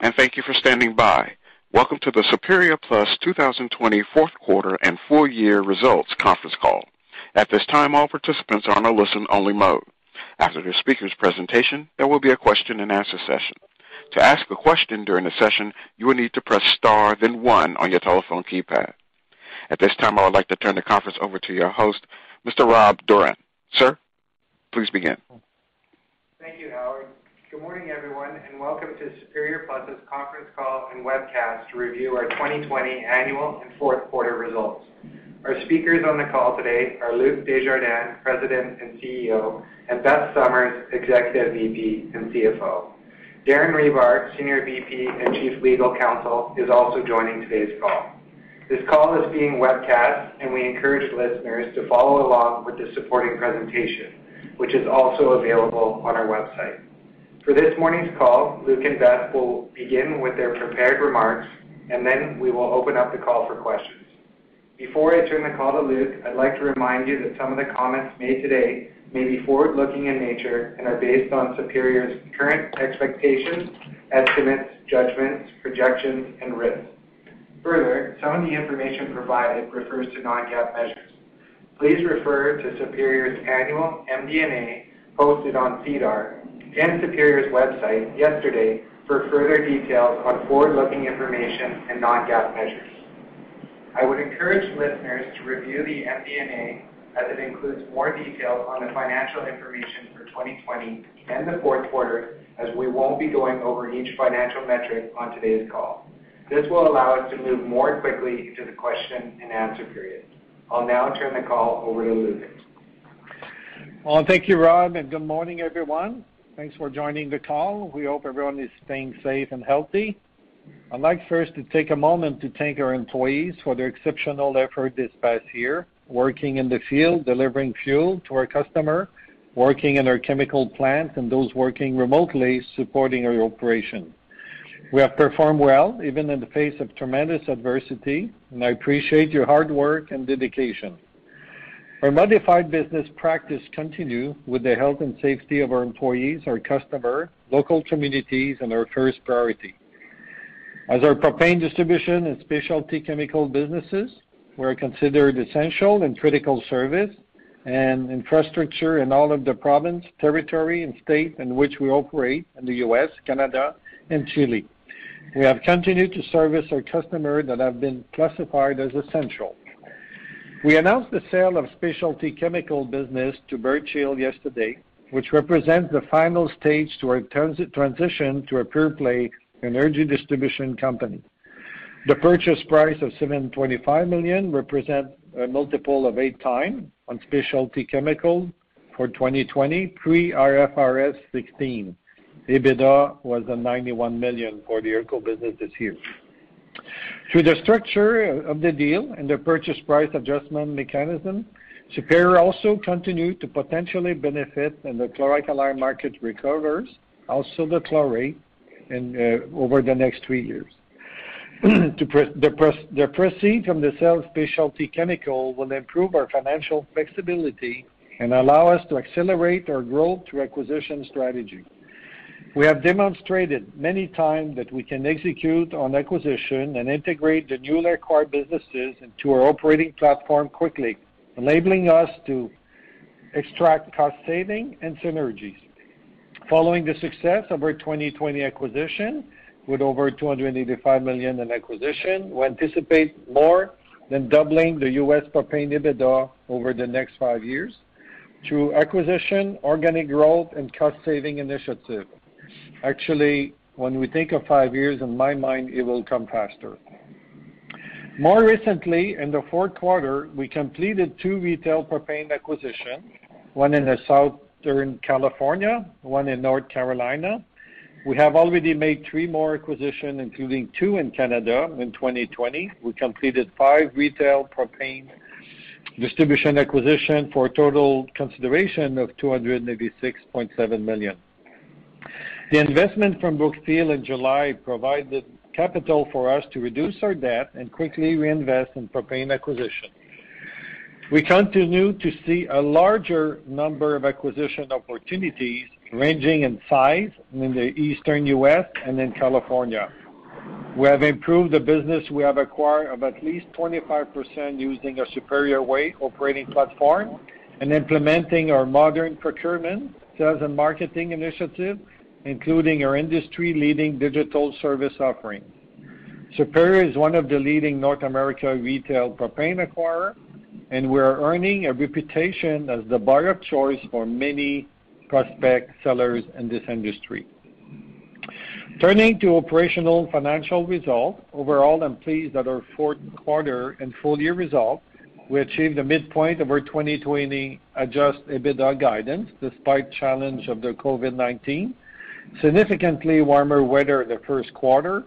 and thank you for standing by. Welcome to the Superior Plus 2020 fourth quarter and full year results conference call. At this time, all participants are on a listen-only mode. After the speaker's presentation, there will be a question-and-answer session. To ask a question during the session, you will need to press star then one on your telephone keypad. At this time, I would like to turn the conference over to your host, Mr. Rob Dorran. Sir, please begin. Thank you, Howard. Good morning, everyone, and welcome to Superior Plus's conference call and webcast to review our 2020 annual and fourth quarter results. Our speakers on the call today are Luc Desjardins, President and CEO, and Beth Summers, Executive VP and CFO. Darren Hribar, Senior VP and Chief Legal Counsel, is also joining today's call. This call is being webcast, and we encourage listeners to follow along with the supporting presentation, which is also available on our website. For this morning's call, Luc and Beth will begin with their prepared remarks, and then we will open up the call for questions. Before I turn the call to Luc, I'd like to remind you that some of the comments made today may be forward-looking in nature and are based on Superior's current expectations, estimates, judgments, projections, and risks. Further, some of the information provided refers to non-GAAP measures. Please refer to Superior's annual MD&A posted on SEDAR and Superior's website yesterday for further details on forward-looking information and non-GAAP measures. I would encourage listeners to review the MD&A as it includes more details on the financial information for 2020 and the fourth quarter, as we won't be going over each financial metric on today's call. This will allow us to move more quickly into the question-and-answer period. I'll now turn the call over to Luc. Well, thank you, Rob, and good morning, everyone. Thanks for joining the call. We hope everyone is staying safe and healthy. I'd like first to take a moment to thank our employees for their exceptional effort this past year, working in the field, delivering fuel to our customer, working in our chemical plants, and those working remotely, supporting our operation. We have performed well, even in the face of tremendous adversity, and I appreciate your hard work and dedication. Our modified business practice continue with the health and safety of our employees, our customer, local communities, and our first priority. As our propane distribution and specialty chemical businesses, we're considered essential and critical service and infrastructure in all of the province, territory, and state in which we operate in the U.S., Canada, and Chile. We have continued to service our customers that have been classified as essential. We announced the sale of specialty chemical business to Birla yesterday, which represents the final stage to our transition to a pure-play energy distribution company. The purchase price of 725 million represents a multiple of 8x on specialty chemical for 2020 pre-IFRS 16. EBITDA was 91 million for the ERCO business this year. Through the structure of the deal and the purchase price adjustment mechanism, Superior also continued to potentially benefit when the chlor-alkali market recovers, also the chlorate, uh, over the next three years. The proceeds from the sale of specialty chemical will improve our financial flexibility and allow us to accelerate our growth through acquisition strategy. We have demonstrated many times that we can execute on acquisition and integrate the newly acquired businesses into our operating platform quickly, enabling us to extract cost saving and synergies. Following the success of our 2020 acquisition, with over 285 million in acquisition, we anticipate more than doubling the U.S. propane EBITDA over the next five years through acquisition, organic growth, and cost-saving initiative. Actually, when we think of five years, in my mind, it will come faster. More recently, in the fourth quarter, we completed two retail propane acquisitions, one in the Southern California, one in North Carolina, We have already made three more acquisitions, including two in Canada in 2020. We completed five retail propane distribution acquisitions for a total consideration of 286.7 million. The investment from Brookfield in July provided capital for us to reduce our debt and quickly reinvest in propane acquisition. We continue to see a larger number of acquisition opportunities ranging in size in the Eastern U.S. and in California. We have improved the business we have acquired of at least 25% using a Superior Way operating platform and implementing our modern procurement, sales, and marketing initiative, including our industry-leading digital service offering. Superior is one of the leading North America retail propane acquirer, and we are earning a reputation as the buyer of choice for many prospect sellers in this industry. Turning to operational financial results. Overall, I'm pleased that our fourth quarter and full-year results, we achieved the midpoint of our 2020 adjusted EBITDA guidance despite challenge of the COVID-19, significantly warmer weather in the first quarter,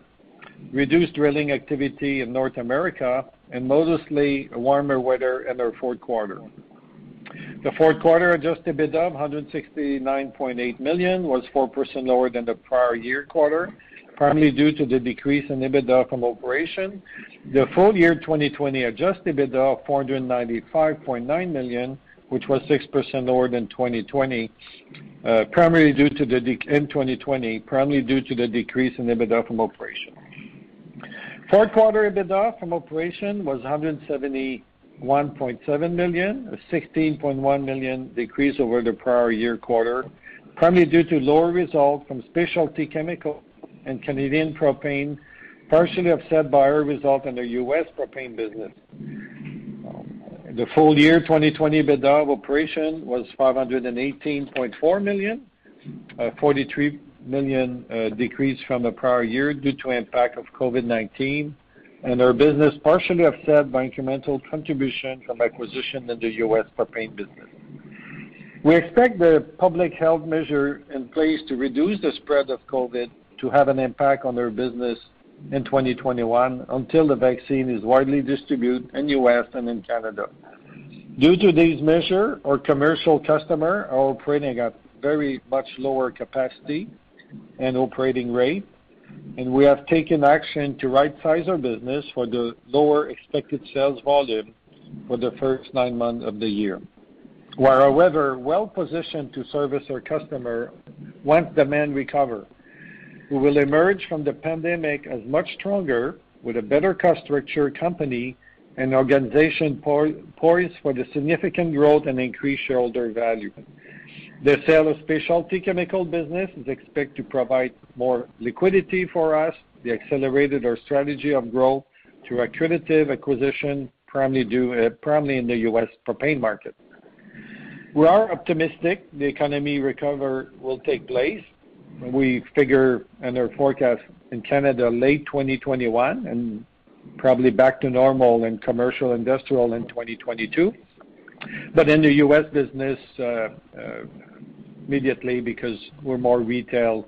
reduced drilling activity in North America, and modestly warmer weather in our fourth quarter. The fourth quarter adjusted EBITDA of 169.8 million was 4% lower than the prior year quarter, primarily due to the decrease in EBITDA from operation. The full year 2020 adjusted EBITDA of 495.9 million, which was 6% lower than 2020, uh, primarily due to the decrease in EBITDA from operation. Fourth quarter EBITDA from operation was 171.7 million, a 16.1 million decrease over the prior year quarter, primarily due to lower results from specialty chemical and Canadian propane, partially offset by our result in the U.S. propane business. The full year 2020 EBITDA of operation was 518.4 million, a 43 million uh, decrease from the prior year due to impact of COVID-19, and our business partially offset by incremental contribution from acquisition in the U.S. propane business. We expect the public health measure in place to reduce the spread of COVID to have an impact on our business in 2021 until the vaccine is widely distributed in U.S. and in Canada. Due to these measures, our commercial customers are operating at very much lower capacity and operating rate, and we have taken action to right-size our business for the lower expected sales volume for the first nine months of the year. We are, however, well-positioned to service our customers once demand recovers. We will emerge from the pandemic as much stronger with a better cost structure company and organization poised for the significant growth and increased shareholder value. The sale of specialty chemical business is expected to provide more liquidity for us. We accelerated our strategy of growth through accretive acquisition, primarily uh, in the U.S. propane market. We are optimistic the economy recovery will take place. We figure in our forecast in Canada late 2021 and probably back to normal in commercial industrial in 2022. But In the U.S. business, uh, uh, immediately because we're more retail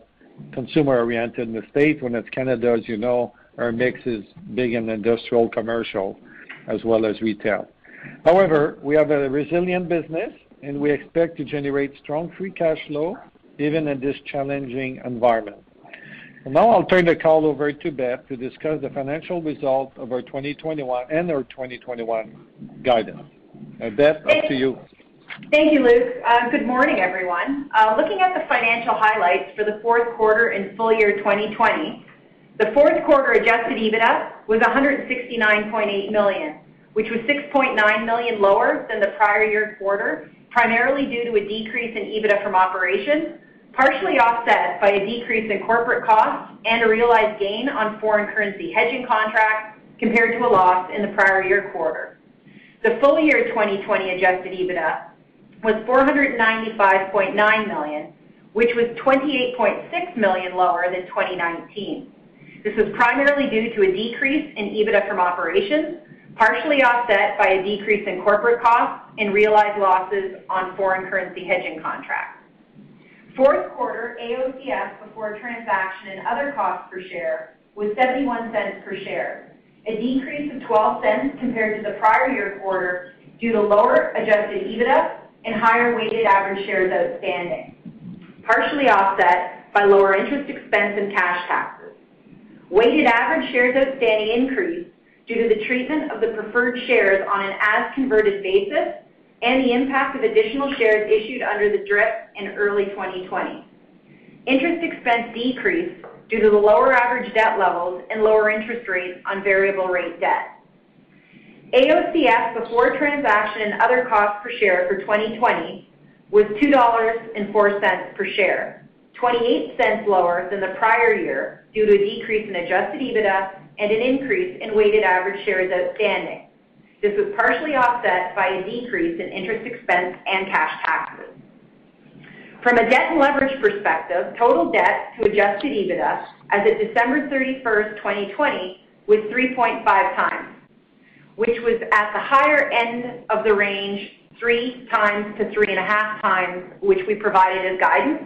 consumer-oriented in the States, when it's Canada, as you know, our mix is big in industrial commercial as well as retail. However, we have a resilient business, and we expect to generate strong free cash flow even in this challenging environment. Now I'll turn the call over to Beth to discuss the financial results of our 2021 and our 2021 guidance. Beth, up to you. Thank you, Luc. Uh, good morning, everyone. Uh, looking at the financial highlights for the fourth quarter and full year 2020, the fourth quarter adjusted EBITDA was 169.8 million, which was 6.9 million lower than the prior year quarter, primarily due to a decrease in EBITDA from operations, partially offset by a decrease in corporate costs and a realized gain on foreign currency hedging contracts compared to a loss in the prior year quarter. The full year 2020 adjusted EBITDA was 495.9 million, which was 28.6 million lower than 2019. This was primarily due to a decrease in EBITDA from operations, partially offset by a decrease in corporate costs and realized losses on foreign currency hedging contracts. Fourth quarter AOCF before transaction and other costs per share was $0.71 per share, a decrease of $0.12 compared to the prior year quarter due to lower adjusted EBITDA and higher weighted average shares outstanding, partially offset by lower interest expense and cash taxes. Weighted average shares outstanding increased due to the treatment of the preferred shares on an as-converted basis and the impact of additional shares issued under the DRIP in early 2020. Interest expense decreased due to the lower average debt levels and lower interest rates on variable rate debt. AOCF before transaction and other costs per share for 2020 was 2.04 dollars per share, $0.28 lower than the prior year due to a decrease in adjusted EBITDA and an increase in weighted average shares outstanding. This was partially offset by a decrease in interest expense and cash taxes. From a debt and leverage perspective, total debt to adjusted EBITDA as of December 31st, 2020, was 3.5 times, which was at the higher end of the range 3 times to 3.5 times, which we provided as guidance,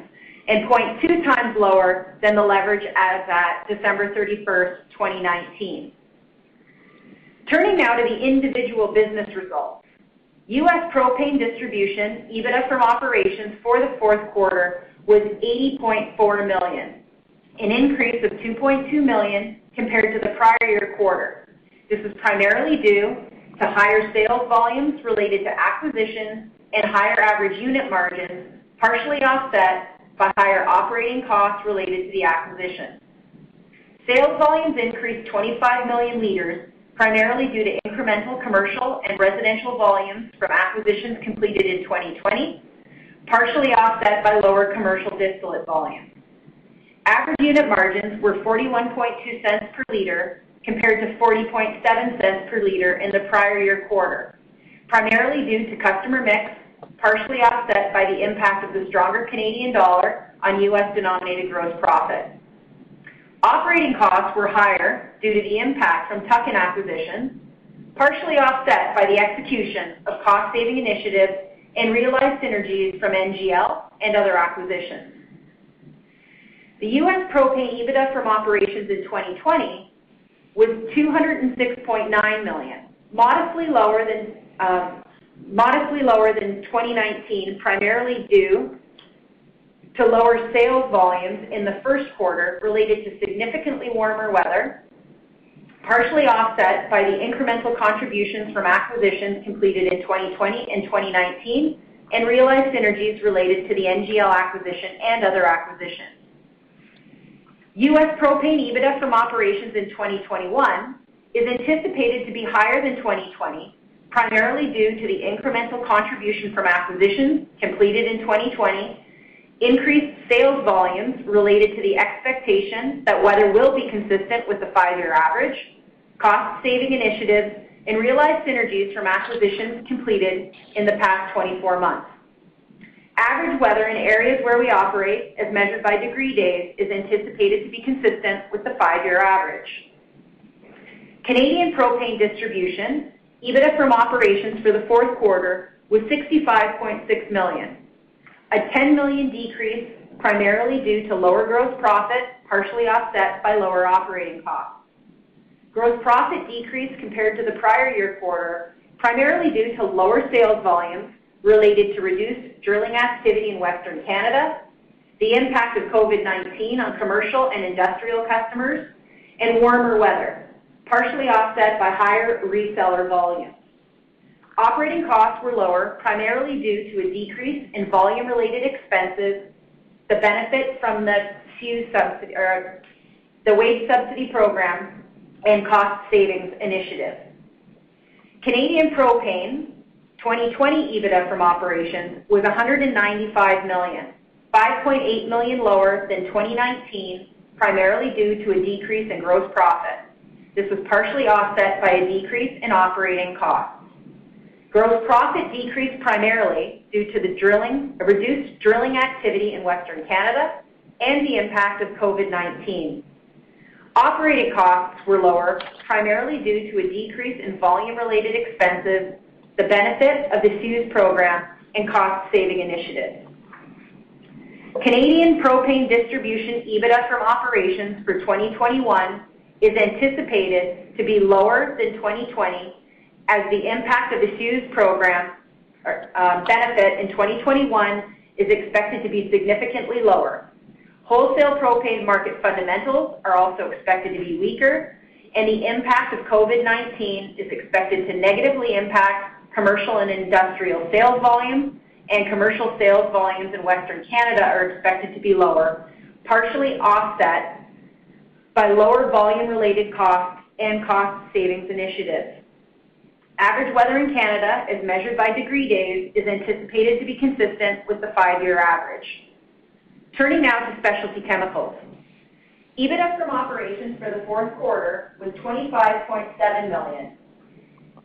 and 0.2 times lower than the leverage as at December 31st, 2019. Turning now to the individual business results. U.S. propane distribution EBITDA from operations for the fourth quarter was 80.4 million, an increase of 2.2 million compared to the prior year quarter. This is primarily due to higher sales volumes related to acquisitions and higher average unit margins, partially offset by higher operating costs related to the acquisition. Sales volumes increased 25 million liters, primarily due to incremental commercial and residential volumes from acquisitions completed in 2020, partially offset by lower commercial distillate volumes. Average unit margins were 0.412 per liter compared to 0.407 per liter in the prior year quarter, primarily due to customer mix, partially offset by the impact of the stronger Canadian dollar on U.S.-denominated gross profit. Operating costs were higher due to the impact from tuck-in acquisitions, partially offset by the execution of cost-saving initiatives and realized synergies from NGL and other acquisitions. The U.S. propane EBITDA from operations in 2020 was 206.9 million, modestly lower than um, 2019, primarily due to lower sales volumes in the first quarter related to significantly warmer weather, partially offset by the incremental contributions from acquisitions completed in 2020 and 2019, and realized synergies related to the NGL acquisition and other acquisitions. U.S. propane EBITDA from operations in 2021 is anticipated to be higher than 2020, primarily due to the incremental contribution from acquisitions completed in 2020, increased sales volumes related to the expectation that weather will be consistent with the five-year average, cost-saving initiatives, and realized synergies from acquisitions completed in the past 24 months. Average weather in areas where we operate, as measured by degree days, is anticipated to be consistent with the five-year average. Canadian propane distribution EBITDA from operations for the fourth quarter was 65.6 million, a 10 million decrease primarily due to lower gross profit, partially offset by lower operating costs. Gross profit decreased compared to the prior year quarter, primarily due to lower sales volumes related to reduced drilling activity in Western Canada, the impact of COVID-19 on commercial and industrial customers, and warmer weather, partially offset by higher reseller volumes. Operating costs were lower, primarily due to a decrease in volume-related expenses, the benefit from the wage subsidy program, and cost savings initiatives. Canadian propane 2020 EBITDA from operations was 195 million, 5.8 million lower than 2019, primarily due to a decrease in gross profit. This was partially offset by a decrease in operating costs. Gross profit decreased primarily due to the drilling, reduced drilling activity in Western Canada and the impact of COVID-19. Operating costs were lower, primarily due to a decrease in volume-related expenses, the benefit of the CEWS program, and cost-saving initiatives. Canadian propane distribution EBITDA from operations for 2021 is anticipated to be lower than 2020 as the impact of the CEWS program uh, benefit in 2021 is expected to be significantly lower. Wholesale propane market fundamentals are also expected to be weaker, and the impact of COVID-19 is expected to negatively impact commercial and industrial sales volumes, and commercial sales volumes in Western Canada are expected to be lower, partially offset by lower volume-related costs and cost savings initiatives. Average weather in Canada, as measured by degree days, is anticipated to be consistent with the five-year average. Turning now to specialty chemicals. EBITDA from operations for the fourth quarter was 25.7 million,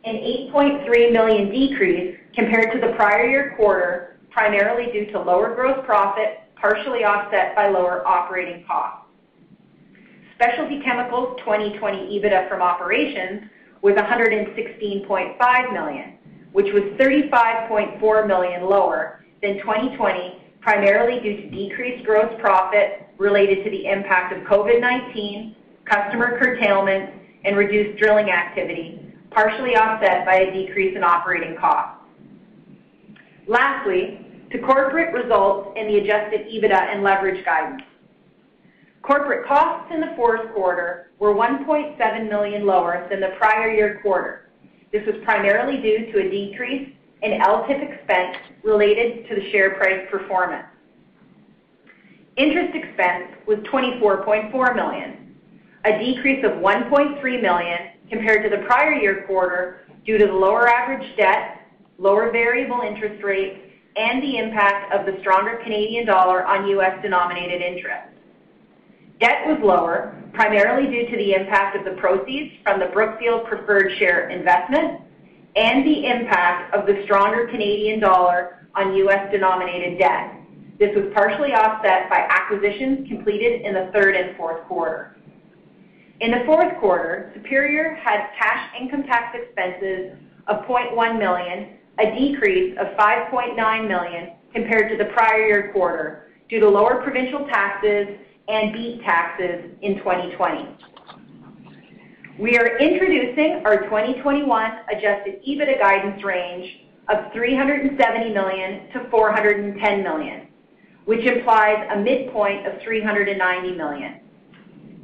an 8.3 million decrease compared to the prior year quarter, primarily due to lower gross profit, partially offset by lower operating costs. Specialty Chemicals 2020 EBITDA from operations was 116.5 million, which was 35.4 million lower than 2020, primarily due to decreased gross profit related to the impact of COVID-19, customer curtailment, and reduced drilling activity, partially offset by a decrease in operating costs. Lastly, to corporate results and the adjusted EBITDA and leverage guidance. Corporate costs in the fourth quarter were 1.7 million lower than the prior year quarter. This was primarily due to a decrease in LTIP expense related to the share price performance. Interest expense was 24.4 million, a decrease of 1.3 million compared to the prior year quarter due to the lower average debt, lower variable interest rates, and the impact of the stronger Canadian dollar on U.S.-denominated interest. Debt was lower, primarily due to the impact of the proceeds from the Brookfield preferred share investment and the impact of the stronger Canadian dollar on U.S.-denominated debt. This was partially offset by acquisitions completed in the third and fourth quarter. In the fourth quarter, Superior had cash income tax expenses of 0.1 million, a decrease of 5.9 million compared to the prior year quarter due to lower provincial taxes and BEAT taxes in 2020. We are introducing our 2021 adjusted EBITDA guidance range of $370 million-$410 million, which implies a midpoint of $390 million.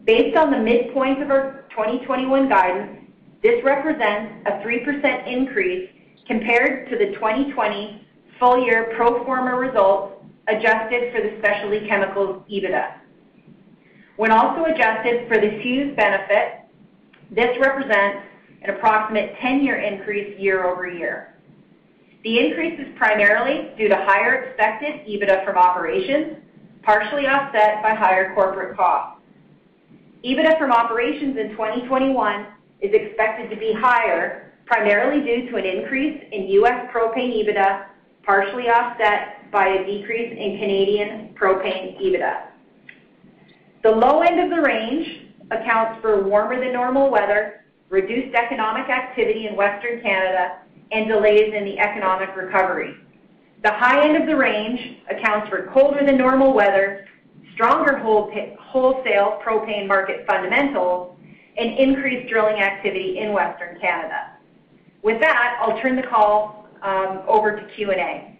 Based on the midpoint of our 2021 guidance, this represents a 3% increase compared to the 2020 full year pro forma results adjusted for the specialty chemicals EBITDA. When also adjusted for the CEWS benefit, this represents an approximate 10-year increase year-over-year. The increase is primarily due to higher expected EBITDA from operations, partially offset by higher corporate costs. EBITDA from operations in 2021 is expected to be higher, primarily due to an increase in U.S. propane EBITDA, partially offset by a decrease in Canadian propane EBITDA. The low end of the range accounts for warmer than normal weather, reduced economic activity in Western Canada, and delays in the economic recovery. The high end of the range accounts for colder than normal weather, stronger wholesale propane market fundamentals, and increased drilling activity in Western Canada. With that, I'll turn the call um, over to Q&A.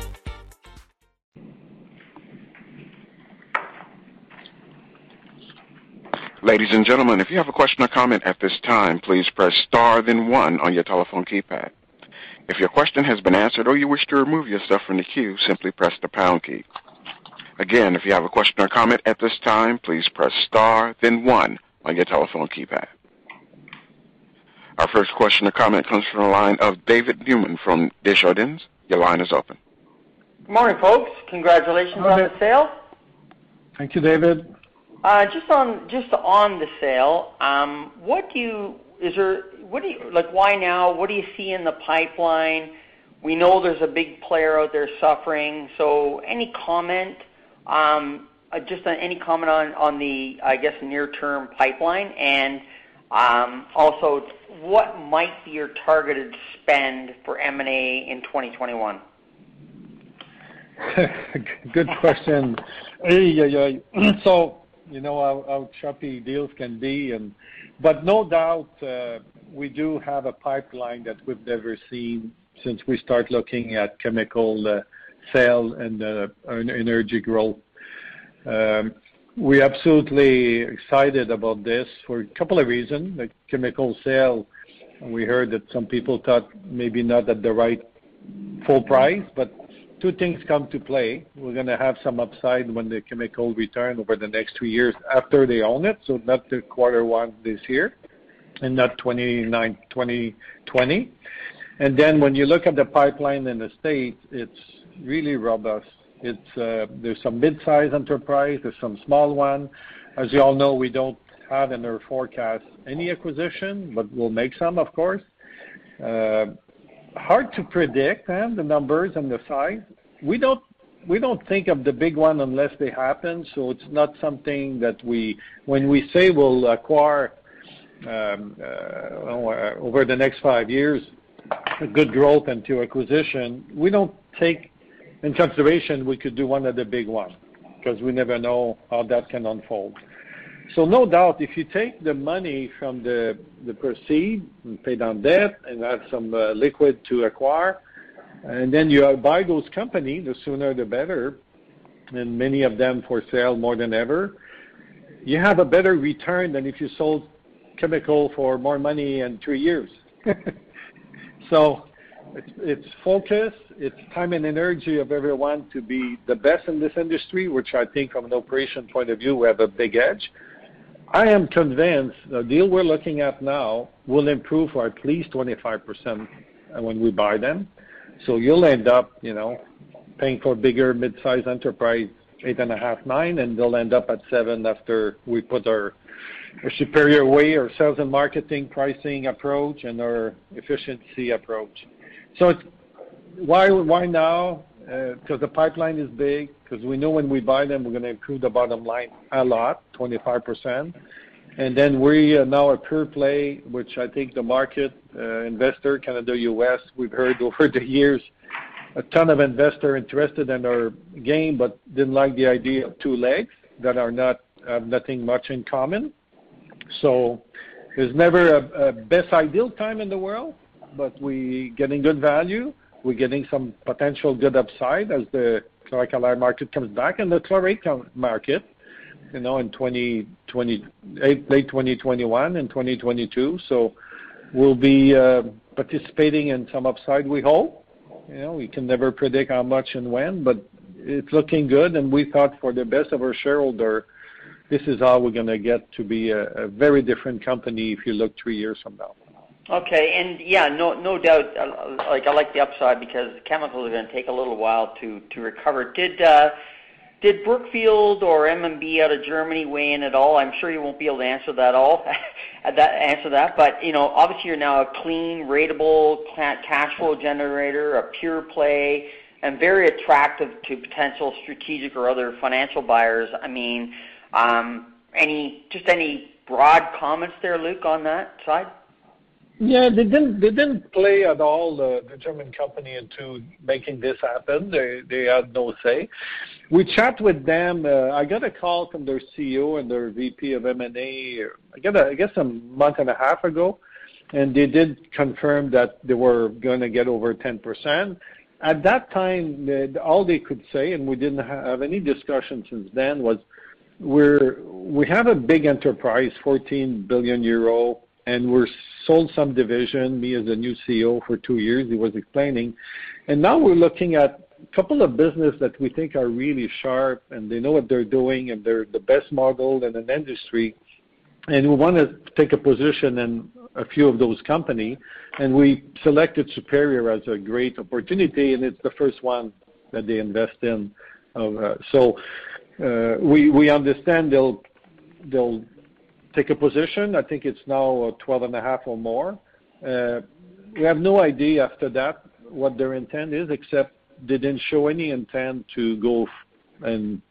Ladies and gentlemen, if you have a question or comment at this time, please press star then one on your telephone keypad. If your question has been answered or you wish to remove yourself from the queue, simply press the pound key. Again, if you have a question or comment at this time, please press star then one on your telephone keypad. Our first question or comment comes from the line of David Newman from Desjardins. Your line is open. Good morning, folks. Congratulations on the sale. Thank you, David. Uh, just on the sale, um, what do you like? Why now? What do you see in the pipeline? We know there's a big player out there suffering. So, any comment? Um, uh, just on any comment on on the I guess near term pipeline and um, also what might be your targeted spend for M and A in 2021? Good question. you know how, how choppy deals can be, and but no doubt uh, we do have a pipeline that we've never seen since we start looking at chemical uh, sale and uh, energy growth. Um, we're absolutely excited about this for a couple of reasons. The chemical sale, we heard that some people thought maybe not at the right full price, but two things come to play. We're going to have some upside when the chemical return over the next two years after they own it, so not the quarter one this year and not 2020. And then when you look at the pipeline in the States, it's really robust. It's uh, There's some mid-size enterprise, there's some small one. As you all know, we don't have in our forecast any acquisition, but we'll make some, of course. Uh, hard to predict, the numbers and the size. We don't we don't think of the big one unless they happen, so it's not something that we when we say we'll acquire um, uh, over the next five years, good growth and into acquisition, we don't take in consideration we could do one of the big ones because we never know how that can unfold. So no doubt, if you take the money from the the proceed and pay down debt and add some uh, liquid to acquire, and then you buy those companies, the sooner the better, and many of them for sale more than ever, you have a better return than if you sold chemical for more money in three years. it's focus, it's time and energy of everyone to be the best in this industry, which I think from an operation point of view, we have a big edge. I am convinced the deal we're looking at now will improve for at least 25% when we buy them. So you'll end up, you know, paying for bigger mid-sized enterprise, eight and a half, nine, and they'll end up at seven after we put our, superior way, our sales and marketing pricing approach, and our efficiency approach. Why now? Because the pipeline is big. Because we know when we buy them, we're going to improve the bottom line a lot, 25 percent. And then we are now a pure play, which I think the market, uh, investor, Canada, U.S., we've heard over the years, a ton of investor interested in our game, but didn't like the idea of two legs that are not have nothing much in common. So there's never a best ideal time in the world, but we getting good value. We're getting some potential good upside as the chlor-alkali market comes back, and the chlorate market you know, in 2020, late 2021 and 2022. So we'll be uh, participating in some upside, we hope. You know, we can never predict how much and when, but it's looking good, and we thought for the best of our shareholder, this is how we're gonna get to be a very different company if you look three years from now. Okay. and Yeah, no doubt, uh, like I like the upside because chemicals are gonna take a little while to recover. Did uh did Brookfield or MMB out of Germany weigh in at all? I'm sure you won't be able to answer that all, answer that. But you know, obviously you're now a clean, ratable cash flow generator, a pure play, and very attractive to potential strategic or other financial buyers. I mean, um, any just any broad comments there, Luc, on that side? Yeah, they didn't they didn't play at all the, German company into making this happen. They they had no say. We chat with them. Uh, I got a call from their CEO and their VP of M&A. I guess a month and a half ago, and they did confirm that they were going to get over 10%. At that time, all they could say, and we didn't have any discussion since then, was we're we have a big enterprise, 14 billion euro and we're sold some division, me as a new CEO for two years, he was explaining. And now we're looking at a couple of business that we think are really sharp and they know what they're doing and they're the best model in an industry. And we want to take a position in a few of those companies. And we selected Superior as a great opportunity, and it's the first one that they invest in. Uh, so uh, we understand they'll take a position. I think it's now uh, 12.5 or more. Uh, we have no idea after that what their intent is, except they didn't show any intent to go and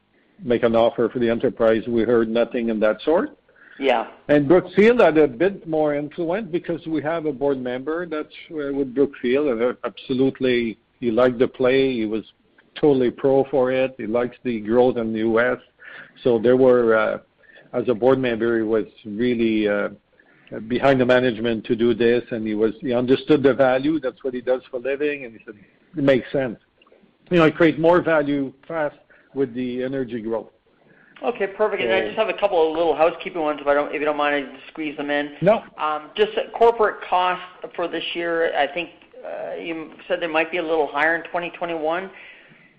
make an offer for the enterprise. We heard nothing of that sort. Yeah. And Brookfield had a bit more influence because we have a board member that's uh, with Brookfield, and absolutely, he liked the play. He was totally pro for it. He likes the growth in the U.S. So there were, as a board member, he was really uh, behind the management to do this, and he was he understood the value. That's what he does for a living, and he said, "It makes sense." You know, create more value fast with the energy growth. Okay, perfect. And I just have a couple of little housekeeping ones, if I don't, if you don't mind, I squeeze them in. No. Um, just corporate costs for this year, I think uh, you said they might be a little higher in 2021.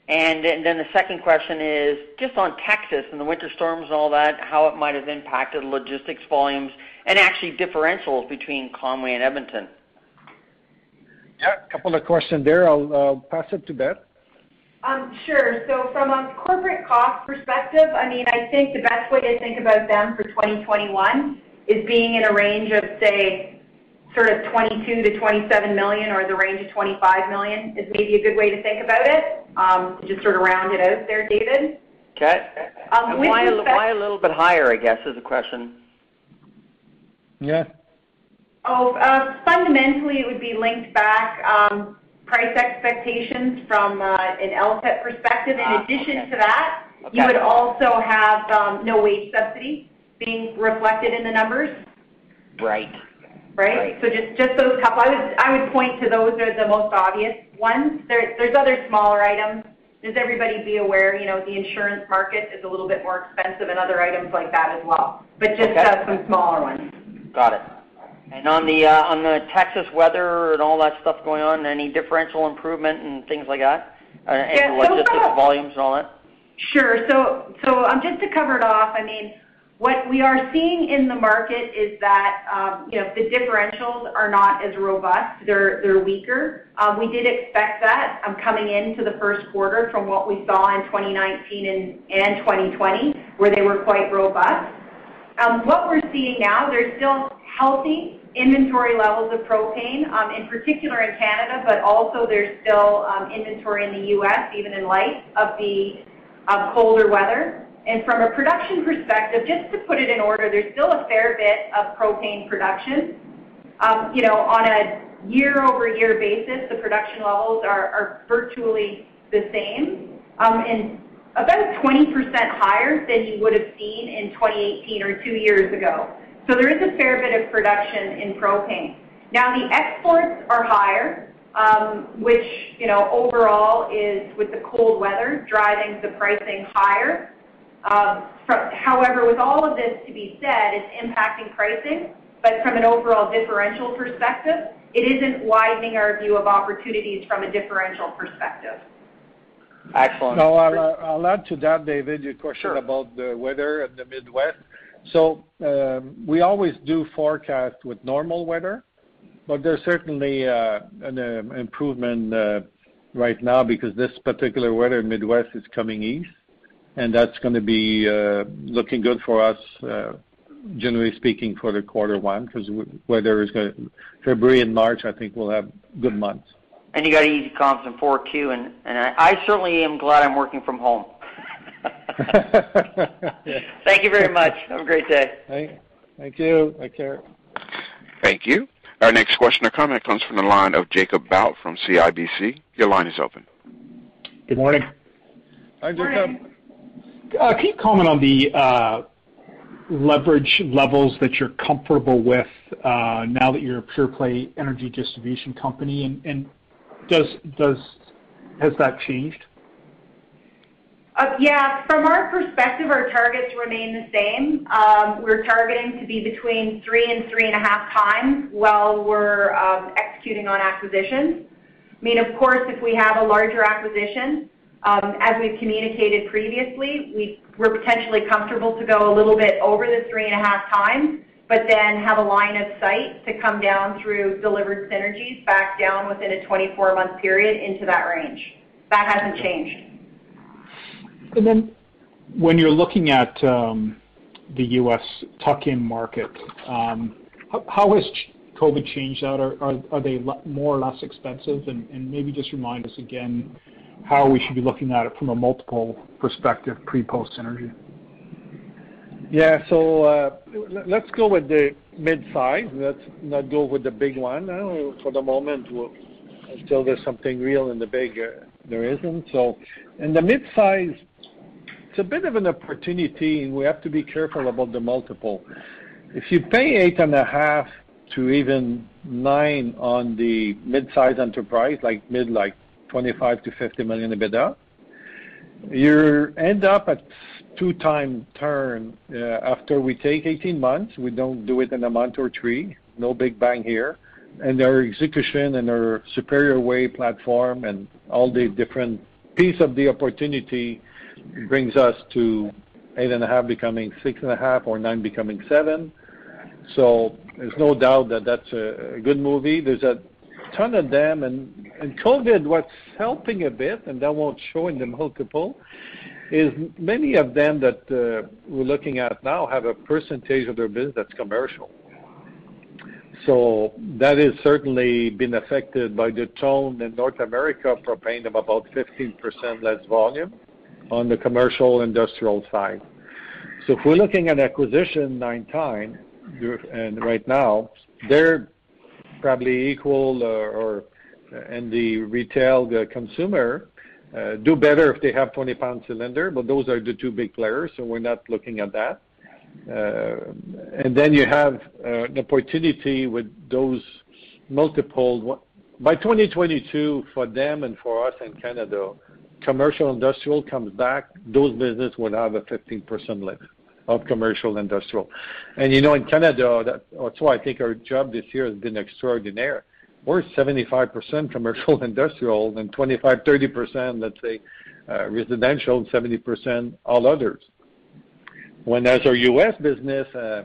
And then the second question is just on Texas and the winter storms and all that, how it might have impacted logistics volumes and actually differentials between Conway and Edmonton. Yeah, a couple of questions there. I'll uh, pass it to Beth. Um, sure. So from a corporate cost perspective, I mean, I think the best way to think about them for 2021 is being in a range of, say, sort of 22 million-27 million, or the range of 25 million is maybe a good way to think about it, um, to just sort of round it out there, David. Okay. Um, with respect- Why a little bit higher, I guess, is the question? Yeah. Oh, uh, fundamentally, it would be linked back, um, price expectations from uh, an LTIP perspective. Ah, okay. In addition to that- Okay. You would also have no wage subsidy being reflected in the numbers. Right. Right? So just just those couple. I would I would point to those as the most obvious ones. There, there's other smaller items. Just everybody be aware, you know, the insurance market is a little bit more expensive and other items like that as well. But just uh some smaller ones. Got it. And on the uh, on the Texas weather and all that stuff going on, any differential improvement and things like that? Yeah, so- And logistics volumes and all that? Sure. So, so um, just to cover it off, I mean, what we are seeing in the market is that, um, the differentials are not as robust. They're weaker. Um, we did expect that, um, coming into the first quarter from what we saw in 2019 and 2020, where they were quite robust. What we're seeing now, there's still healthy inventory levels of propane, in particular in Canada, but also there's still inventory in the U.S., even in light of the colder weather. And from a production perspective, just to put it in order, there's still a fair bit of propane production. Um, you know, on a year-over-year basis, the production levels are virtually the same, um, and about 20% higher than you would have seen in 2018 or two years ago. So there is a fair bit of production in propane. Now, the exports are higher, um, which, you know, overall is with the cold weather, driving the pricing higher. Um, however, with all of this to be said, it's impacting pricing, but from an overall differential perspective, it isn't widening our view of opportunities from a differential perspective. Excellent. No, I'll add to that, David, your question- Sure. about the weather in the Midwest. So, um, we always do forecast with normal weather, but there's certainly uh, an uh, improvement uh, right now because this particular weather in Midwest is coming east, and that's gonna be uh, looking good for us, uh, generally speaking, for the quarter one, because weather is gonna... February and March, I think, we'll have good months. And You got easy comps in 4Q, and and I certainly am glad I'm working from home. Thank you very much. Have a great day. Thank you. Take care. Thank you. Our next question or comment comes from the line of Jacob Bout from CIBC. Your line is open. Good morning. Hi, Jacob. Uh, can you comment on the uh, leverage levels that you're comfortable with uh, now that you're a pure play energy distribution company? And does does has that changed? Yeah. From our perspective, our targets remain the same. Um, we're targeting to be between 3 and 3.5 times while we're um, executing on acquisitions. I mean, of course, if we have a larger acquisition, as we've communicated previously, we're potentially comfortable to go a little bit over the 3.5 times, but then have a line of sight to come down through delivered synergies back down within a 24-month period into that range. That hasn't changed. And then, When you're looking at um, the U.S. tuck-in market, um, how has COVID changed that? Are they more or less expensive? And Maybe just remind us again how we should be looking at it from a multiple perspective pre-post synergy. Yeah. So uh, Let's go with the mid-size. Let's not go with the big one. For the moment, until there's something real in the big, uh, there isn't. So In the mid-size, it's a bit of an opportunity, and we have to be careful about the multiple. If you pay 8.5 to even 9 on the mid-size enterprise, like mid, like 25 to 50 million EBITDA, you end up at 2x turn uh, after we take 18 months. We don't do it in a month or three. No big bang here. and Our execution and our Superior Way platform and all the different piece of the opportunity brings us to 8.5 becoming 6.5 or 9 becoming 7. So There's no doubt that that's a good movie. There's a ton of them. and and COVID, what's helping a bit, and that won't show in the multiple, is many of them that uh, we're looking at now have a percentage of their business that's commercial. So That has certainly been affected by the tone in North America propane of about 15% less volume on the commercial industrial side. So If we're looking at acquisition 9x, and right now, they're probably equal uh, or in the retail consumer uh, do better if they have 20-pound cylinder, but those are the two big players, so we're not looking at that. Uh, and then You have an opportunity with those multiple. By 2022, for them and for us in Canada, commercial industrial comes back, those business would have a 15% lift of commercial industrial. And you know, in Canada, that's why I think our job this year has been extraordinary. We're 75% commercial industrial and 25, 30%, let's say, uh, residential, and 70% all others. When as our U.S. business uh,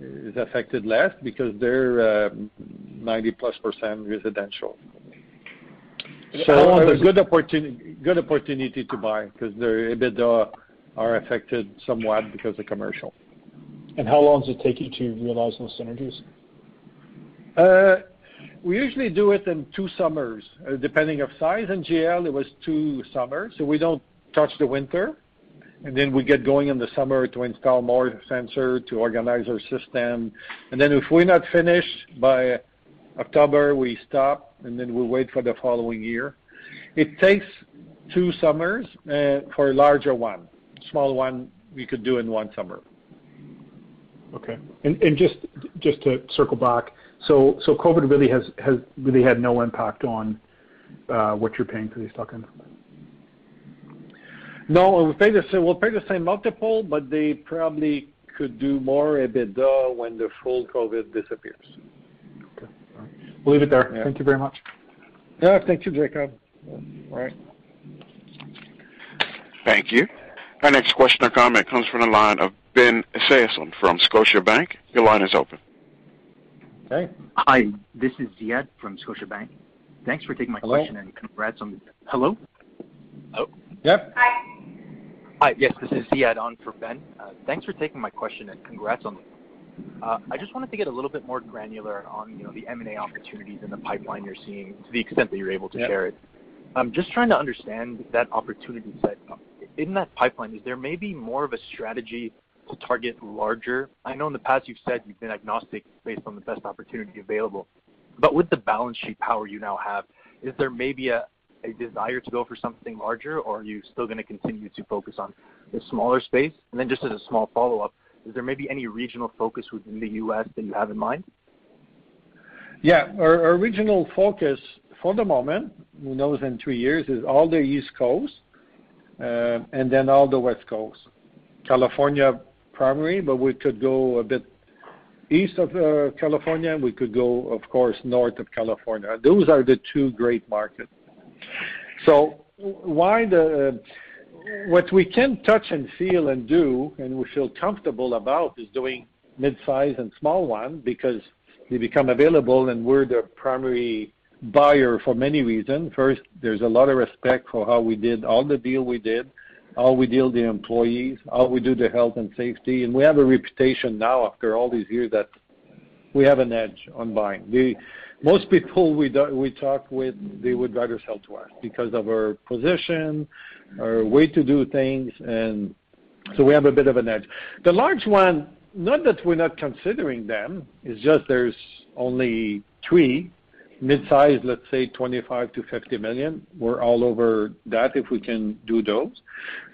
is affected less because they're 90+% percent residential. So A good opportunity to buy because their EBITDA are affected somewhat because of commercial. And How long does it take you to realize those synergies? Uh, we usually do it in two summers, uh, depending of size. NGL, it was two summers, so we don't touch the winter. and Then we get going in the summer to install more sensor, to organize our system. and then If we're not finished by October, we stop, and then we wait for the following year. It takes two summers uh, for a larger one small one we could do in one summer. Okay. and Just to circle back, so COVID really has really had no impact on uh, what you're paying for these tuck-ins? No. We'll pay the same multiple, but they probably could do more EBITDA when the full COVID disappears. Okay. All right. We'll leave it there. Thank you very much. Yeah. Thank you, Jacob. All right. Thank you. Our next question or comment comes from the line of Ben Isaacson from Scotiabank. Your line is open. Hey. Hi, this is Ziad from Scotiabank. Thanks for taking my Hello? question and congrats on. The Hello? Oh. Yep. Hi. Hi. Yes, this is Ziad on for Ben. Uh, thanks for taking my question and congrats on. Uh, I just wanted to get a little bit more granular on, you know, the M&A opportunities in the pipeline you're seeing to the extent that you're able to share it. I'm just trying to understand that opportunity set in that pipeline, is there maybe more of a strategy to target larger? I know in the past you've said you've been agnostic based on the best opportunity available. but With the balance sheet power you now have, is there maybe a desire to go for something larger, or are you still gonna continue to focus on the smaller space? And then Just as a small follow-up, is there maybe any regional focus within the U.S. that you have in mind? Yeah. Our regional focus for the moment, who knows in three years, is all the East Coast, and then all the West Coast. California primary, but we could go a bit east of uh, California. And we could go, of course, north of California. Those are the two great markets. So why the what we can touch and feel and do, and we feel comfortable about, is doing mid-size and small one because they become available, and we're the primary buyer for many reasons. First, there's a lot of respect for how we did all the deal we did, how we deal the employees, how we do the health and safety, and we have a reputation now after all these years that we have an edge on buying. The, most people we talk with, they would rather sell to us because of our position, our way to do things, and so we have a bit of an edge. The large one, not that we're not considering them, it's just there's only three mid-size, let's say 25 to 50 million. We're all over that if we can do those.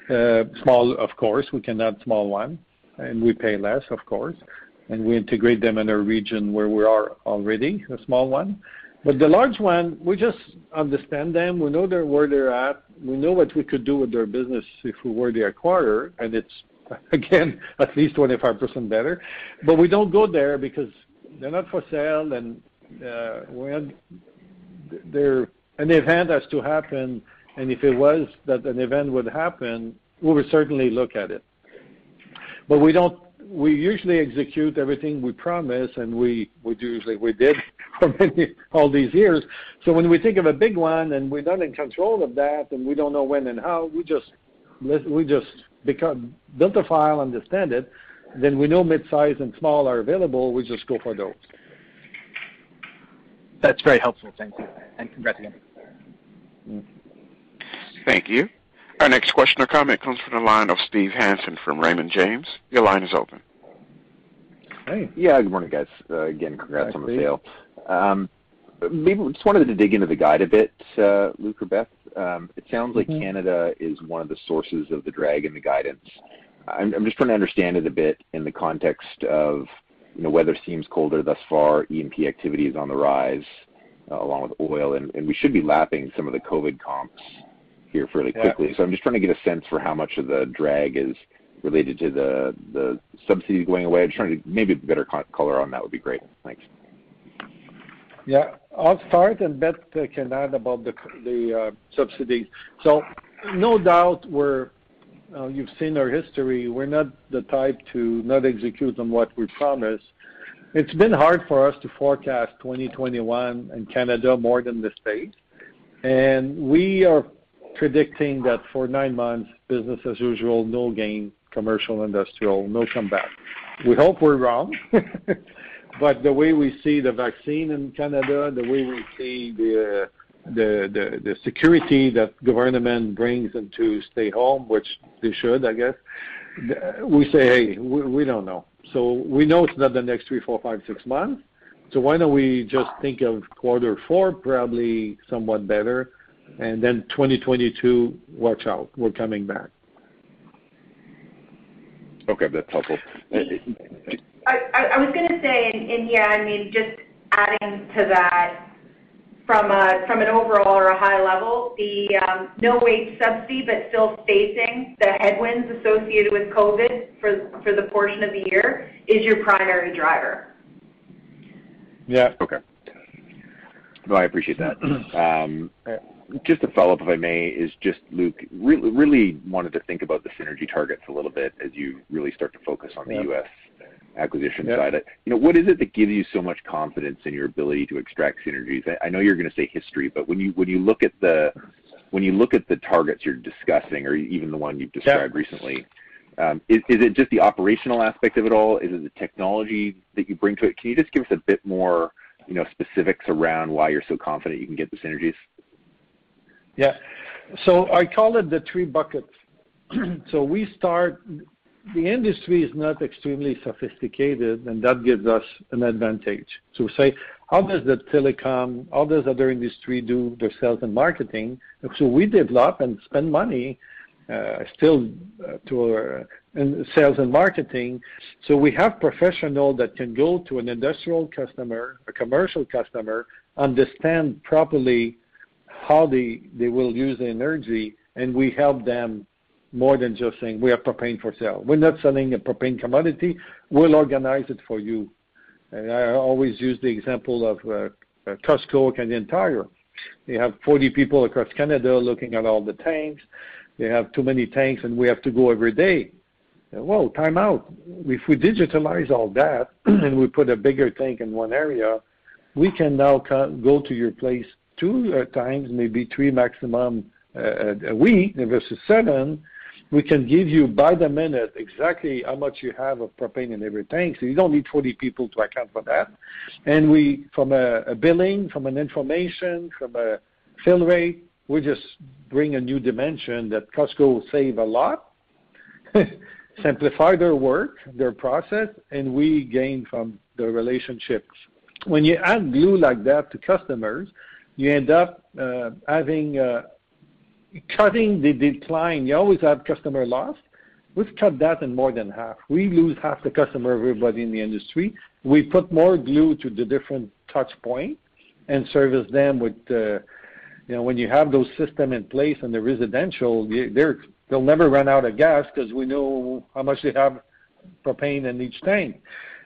Uh, small, of course, we can add small one, and we pay less, of course, and we integrate them in a region where we are already, a small one. But the large one, we just understand them. We know where they're at. We know what we could do with their business if we were the acquirer, and it's, again, at least 25% better. But we don't go there because they're not for sale, and uh, there an event has to happen, and if it was that an event would happen, we would certainly look at it. But we don't. We usually execute everything we promise, and we we usually we did for many all these years. So when we think of a big one and we're not in control of that, and we don't know when and how, we just we just become built a file, understand it, then we know mid-size and small are available. We just go for those. That's very helpful. Thank you. And congrats again. Thank you. Our next question or comment comes from the line of Steve Hansen from Raymond James. Your line is open. Hey. Yeah, good morning, guys. Uh, again, congrats on the sale. Um, maybe just wanted to dig into the guide a bit, uh, Luc or Beth. Um, it sounds like mm-hmm. Canada is one of the sources of the drag in the guidance. I'm, I'm just trying to understand it a bit in the context of you know, weather seems colder thus far. E&P activity is on the rise, uh, along with oil, and we should be lapping some of the COVID comps here fairly quickly. So I'm just trying to get a sense for how much of the drag is related to the the subsidies going away. I'm trying to maybe a better color on that would be great. Thanks. Yeah. I'll start, and Beth can add about the the uh, subsidies. So no doubt we're you've seen our history. We're not the type to not execute on what we promise. It's been hard for us to forecast 2021 in Canada more than the States. And we are predicting that for nine months, business as usual, no gain, commercial, industrial, no comeback. We hope we're wrong. but the way we see the vaccine in Canada, the way we see the the, the, the security that government brings into stay home, which they should, I guess, we say, hey, we, we don't know. So we know it's not the next three, four, five, six months. So why don't we just think of quarter four probably somewhat better, and then 2022, watch out, we're coming back. Okay, that's helpful. I, I, I was going to say, and, and yeah, I mean, just adding to that, from an overall or a high level, the um, no wage subsidy, but still facing the headwinds associated with COVID for the portion of the year is your primary driver. Yeah. Okay. No, I appreciate that. Um, just to follow up, if I may, is just, Luc, really wanted to think about the synergy targets a little bit as you really start to focus on the U.S acquisition side. You know, what is it that gives you so much confidence in your ability to extract synergies? I know you're gonna say history, but when you look at the targets you're discussing or even the one you've described recently, um, is it just the operational aspect of it all? Is it the technology that you bring to it? Can you just give us a bit more, you know, specifics around why you're so confident you can get the synergies? Yeah. So I call it the three buckets. So We start the industry is not extremely sophisticated, and that gives us an advantage. So say, how does the telecom, how does other industry do their sales and marketing? So we develop and spend money uh, still uh, to our, in sales and marketing. So we have professionals that can go to an industrial customer, a commercial customer, understand properly how they, they will use the energy, and we help them more than just saying we have propane for sale. We're not selling a propane commodity. We'll organize it for you. And I always use the example of uh, uh Costco Canadian Tire. They have 40 people across Canada looking at all the tanks. They have too many tanks, and we have to go every day. Whoa, time out. If we digitalize all that and we put a bigger tank in one area, we can now go to your place two uh, times, maybe three maximum uh, a week versus seven. We can give you by the minute exactly how much you have of propane in every tank, so you don't need 40 people to account for that. And we, from a billing, from an information, from a fill rate, we just bring a new dimension that Costco save a lot, simplify their work, their process, and we gain from the relationships. When you add glue like that to customers, you end up uh, having uh, cutting the decline. You always have customer loss. We've cut that in more than half. We lose half the customer, everybody in the industry. We put more glue to the different touch points point and service them with, uh, you know, when you have those system in place in the residential, they'll never run out of gas because we know how much they have propane in each tank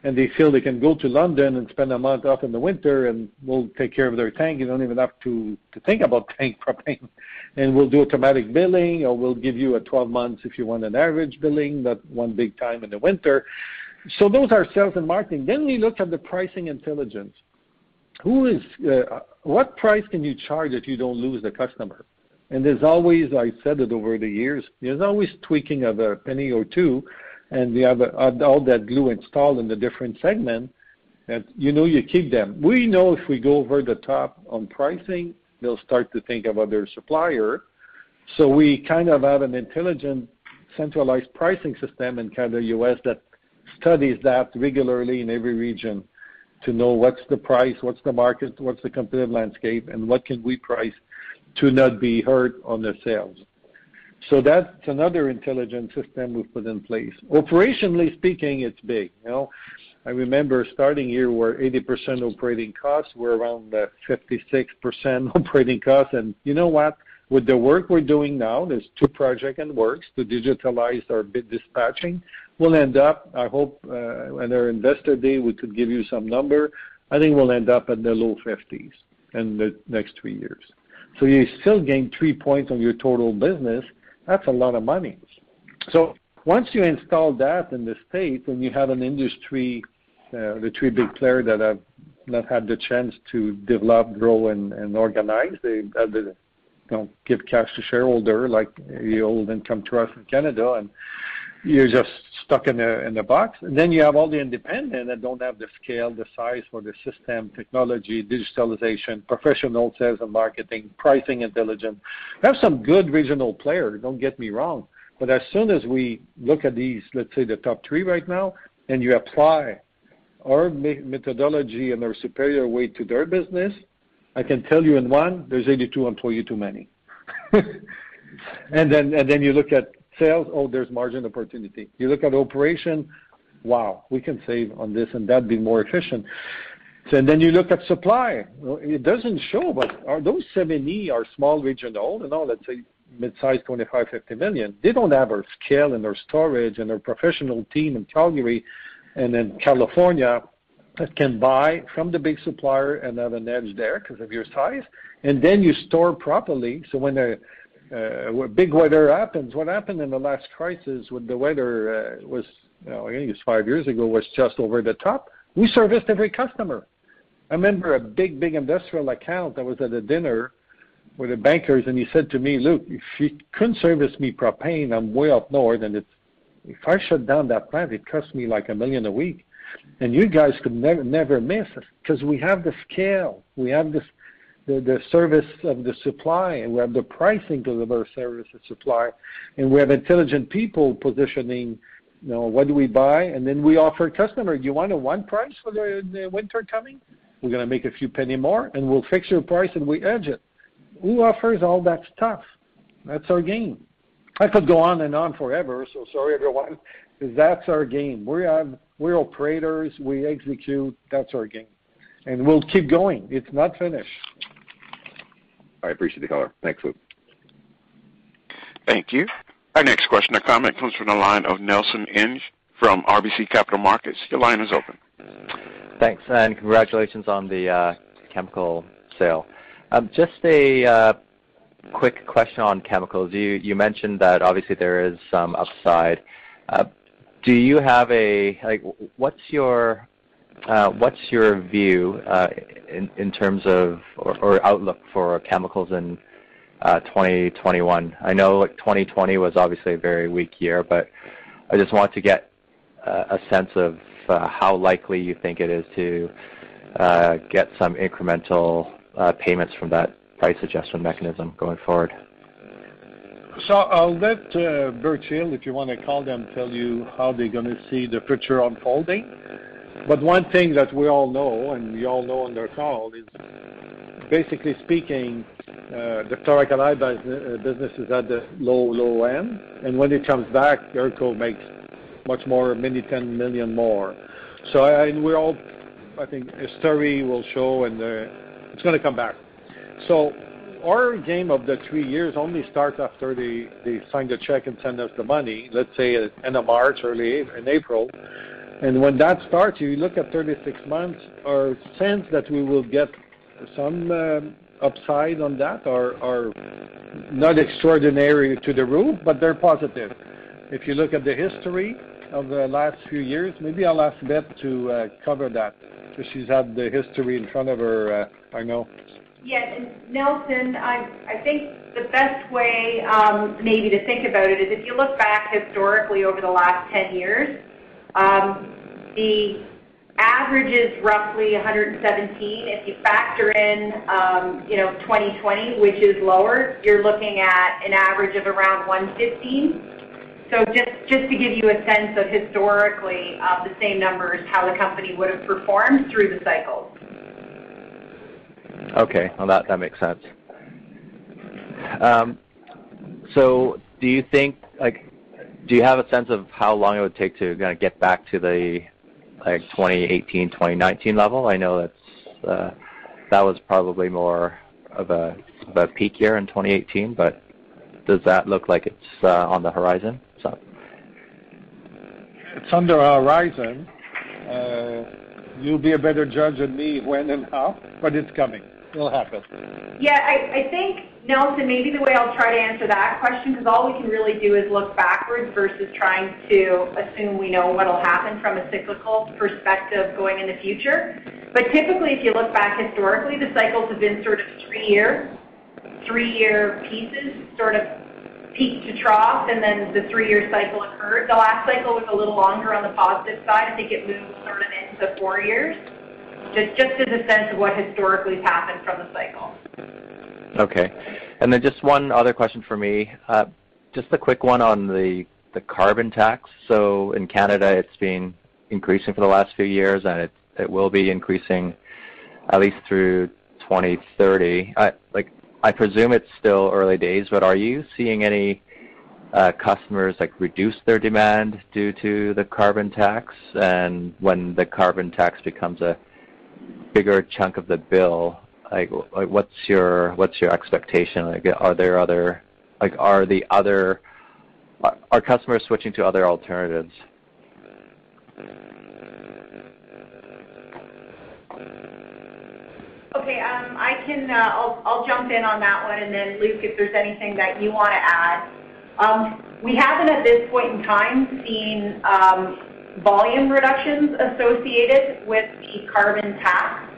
and they feel they can go to London and spend a month off in the winter, and we'll take care of their tank. You don't even have to to think about tank propane. And we'll do automatic billing, or we'll give you a 12 months if you want an average billing, not one big time in the winter. So those are sales and marketing. Then we look at the pricing intelligence. Who is uh, what price can you charge if you don't lose the customer? And there's always, I said it over the years, there's always tweaking of a penny or two and we have all that glue installed in the different segment, that you know you keep them. We know if we go over the top on pricing, they'll start to think of other supplier. So we kind of have an intelligent centralized pricing system in Canada, U.S. that studies that regularly in every region to know what's the price, what's the market, what's the competitive landscape, and what can we price to not be hurt on the sales. So that's another intelligent system we've put in place. Operationally speaking, it's big. You know, I remember starting here where 80% operating costs were around 56% operating costs. And you know what? With the work we're doing now, there's two projects in works to digitalize our bid dispatching. We'll end up, I hope, uh, at our investor day, we could give you some number. I think we'll end up at the low 50s in the next three years. So you still gain three points on your total business, that's a lot of money. So once you install that in the States and you have an industry, uh, the three big players that have not had the chance to develop, grow, and, and organize, they had to you know, give cash to shareholder like the old income trust in Canada, and you're just stuck in the in the box. And then you have all the independent that don't have the scale, the size for the system, technology, digitalization, professional sales and marketing, pricing intelligence. We have some good regional players, don't get me wrong. But as soon as we look at these, let's say the top three right now, and you apply our methodology and our superior way to their business, I can tell you in one, there's 82 employees too many. and then and then you look at Sales, oh, there's margin opportunity. You look at operation, wow, we can save on this and that, be more efficient. So, And then you look at supply. It doesn't show, but are those 70 are small regional, you know, let's say mid-size 25, 50 million. They don't have our scale and our storage and our professional team in Calgary and in California that can buy from the big supplier and have an edge there because of your size. And then you store properly. So when a uh, big weather happens, what happened in the last crisis with the weather uh, was, you know, I think it was five years ago, was just over the top. We serviced every customer. I remember a big, big industrial account. I was at a dinner with the bankers, and he said to me, "Look, if you couldn't service me propane, I'm way up north, and it's if I shut down that plant, it costs me like a million a week, and you guys could never, never miss it because we have the scale, we have this the, the service of the supply, and we have the pricing to our service and supply, and we have intelligent people positioning, you know, what do we buy, and then we offer customer, you want a one price for the, the winter coming? We're going to make a few penny more, and we'll fix your price and we edge it. Who offers all that stuff? That's our game. I could go on and on forever, so sorry everyone, that's our game. We have we're operators, we execute, that's our game. And we'll keep going. It's not finished. I appreciate the color. Thanks, Luc. Thank you. Our next question or comment comes from the line of Nelson Ng from RBC Capital Markets. Your line is open. Thanks, and congratulations on the uh, chemical sale. Um, just a uh, quick question on chemicals. You, you mentioned that obviously there is some upside. Uh, do you have a like? What's your Uh, what's your view uh, in terms of or outlook for chemicals in uh, 2021? I know like 2020 was obviously a very weak year, but I just want to get a sense of how likely you think it is to get some incremental payments from that price adjustment mechanism going forward. So I'll let Burchill, if you want to call them, tell you how they're going to see the future unfolding. But one thing that we all know, and you all know on their call, is basically speaking, uh, the chlor-alkali uh, business is at the low low end, and when it comes back, ERCO makes much more, many 10 million more. So I and we're all I think history will show, and uh, it's going to come back. So our game of the three years only starts after they sign the check and send us the money, let's say end of March, early in April. And when that starts, you look at 36 months, our sense that we will get some uh, upside on that are not extraordinary to the roof, but they're positive. If you look at the history of the last few years, maybe I'll ask Beth to uh, cover that because she's had the history in front of her, uh, I know. Yes. Nelson, I think the best way um, maybe to think about it is if you look back historically over the last 10 years, the average is roughly 117. If you factor in 2020, which is lower, you're looking at an average of around 115. Just just to give you a sense of historically the same numbers, how the company would have performed through the cycles. Okay. Well, that makes sense. Um so do you have a sense of how long it would take to kind of get back to the like 2018, 2019 level? I know that's uh, that was probably more of a of a peak year in 2018, but does that look like it's uh, on the horizon? So. It's on the horizon. You'll be a better judge than me when and how, but it's coming. It'll happen. Yeah, I think, Nelson, maybe the way I'll try to answer that question, because all we can really do is look backwards versus trying to assume we know what'll happen from a cyclical perspective going in the future. But typically, if you look back historically, the cycles have been sort of three-year pieces, sort of peak to trough, and then the three-year cycle occurred. The last cycle was a little longer on the positive side. I think it moved sort of into four years. Just as a sense of what historically has happened from the cycle. Okay. And then just one other question for me. Uh, just a quick one on the carbon tax. So in Canada, it's been increasing for the last few years, and it will be increasing at least through 2030. I presume it's still early days, but are you seeing any uh, customers like reduce their demand due to the carbon tax? And when the carbon tax becomes a bigger chunk of the bill, what's your expectation? Like, are there other like are the other are customers switching to other alternatives? Okay. Um, uh, I'll jump in on that one, and then Luc, if there's anything that you want to add. Um, we haven't, at this point in time, seen um, volume reductions associated with the carbon tax.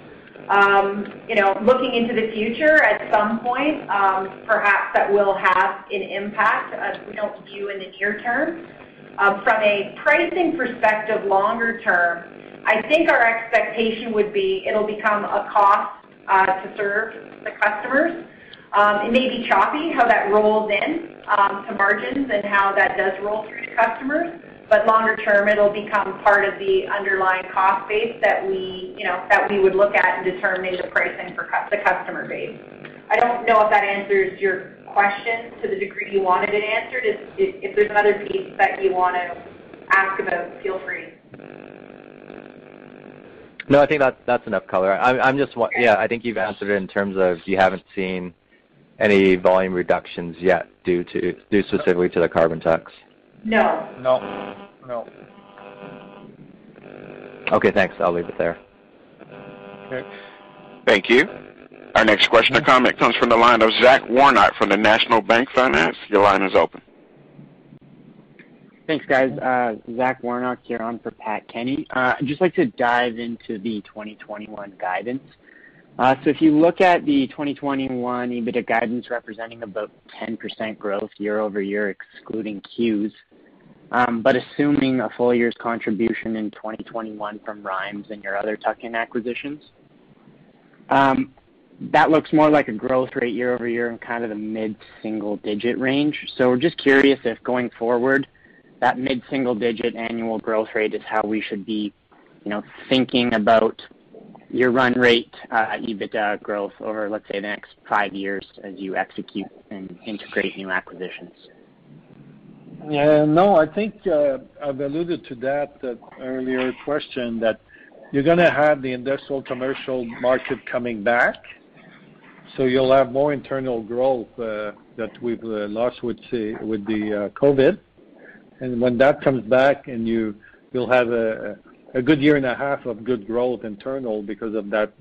Um, you know, looking into the future, at some point, um, perhaps that will have an impact. Uh, we don't view in the near term. Uh, from a pricing perspective, longer term, I think our expectation would be it'll become a cost uh, to serve the customers. Um, it may be choppy how that rolls in um, to margins and how that does roll through to customers. But longer term, it'll become part of the underlying cost base that we you know, that we would look at in determining the pricing for the customer base. I don't know if that answers your question to the degree you wanted it answered. If there's another piece that you want to ask about, feel free. No, I think that's enough color. I think you've answered it in terms of you haven't seen any volume reductions yet due specifically to the carbon tax. No. No. No. Okay, thanks. I'll leave it there. Okay. Thank you. Our next question or comment comes from the line of Zach Warnock from the National Bank Finance. Your line is open. Thanks, guys. Uh, Zach Warnock here on for Pat Kenny. Uh, I'd just like to dive into the 2021 guidance. Uh, so if you look at the 2021 EBITDA guidance representing about 10% growth year-over-year, excluding CEWS, um, but assuming a full year's contribution in 2021 from Rymes and your other tuck-in acquisitions, um, that looks more like a growth rate year-over-year in kind of the mid-single digit range. So we're just curious if going forward, that mid-single digit annual growth rate is how we should be, you know, thinking about your run rate uh, EBITDA growth over, let's say, the next five years as you execute and integrate new acquisitions? Yeah, no, I think uh, I've alluded to that uh, earlier question that you're going to have the industrial commercial market coming back, so you'll have more internal growth that we've lost with the COVID. and When that comes back and you'll have a good year and a half of good growth internal because of that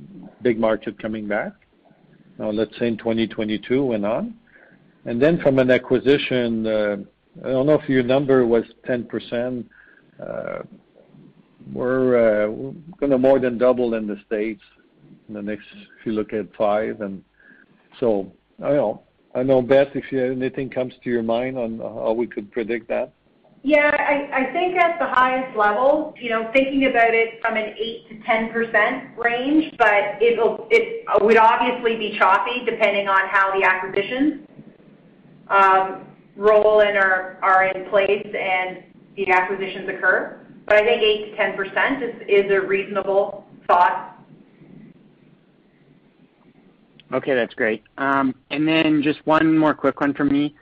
big market coming back, let's say in 2022 and on. And then From an acquisition, uh, I don't know if your number was 10%. Uh, we're uh, gonna more than double in the States in the next, if you look at five. And so I know, I know, Beth, if anything comes to your mind on how we could predict that. Yeah, I think at the highest level, you know, thinking about it from an 8%-10% range, but it would obviously be choppy depending on how the acquisitions um, roll in are in place and the acquisitions occur. But I think 8%-10% is a reasonable thought. Okay, that's great. Um, and then just one more quick one from me.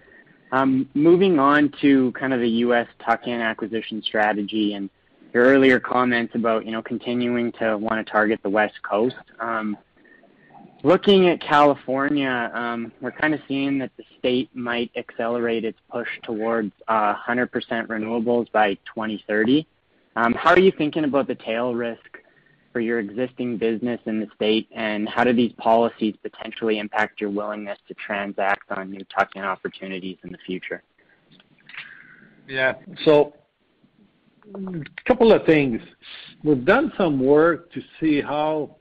Um, moving on to kind of the U.S. tuck-in acquisition strategy and your earlier comments about, you know, continuing to want to target the West Coast. Um, looking at California, um, we're kind of seeing that the state might accelerate its push towards 100% renewables by 2030. How are you thinking about the tail risk for your existing business in the state, and how do these policies potentially impact your willingness to transact on new tuck-in opportunities in the future? Yeah. So a couple of things. We've done some work to see how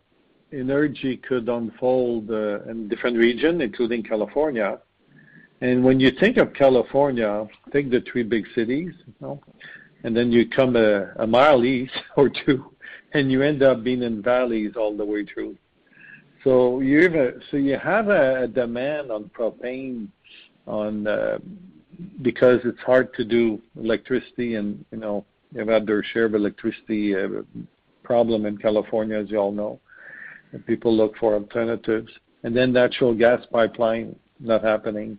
energy could unfold uh, in different regions, including California. And when you think of California, think the three big cities, and then you come a, a mile east or two, and you end up being in valleys all the way through. So you have a, demand on propane on uh, because it's hard to do electricity, and you know you've had their share of electricity uh, problem in California, as you all know. And people look for alternatives, and then natural gas pipeline not happening.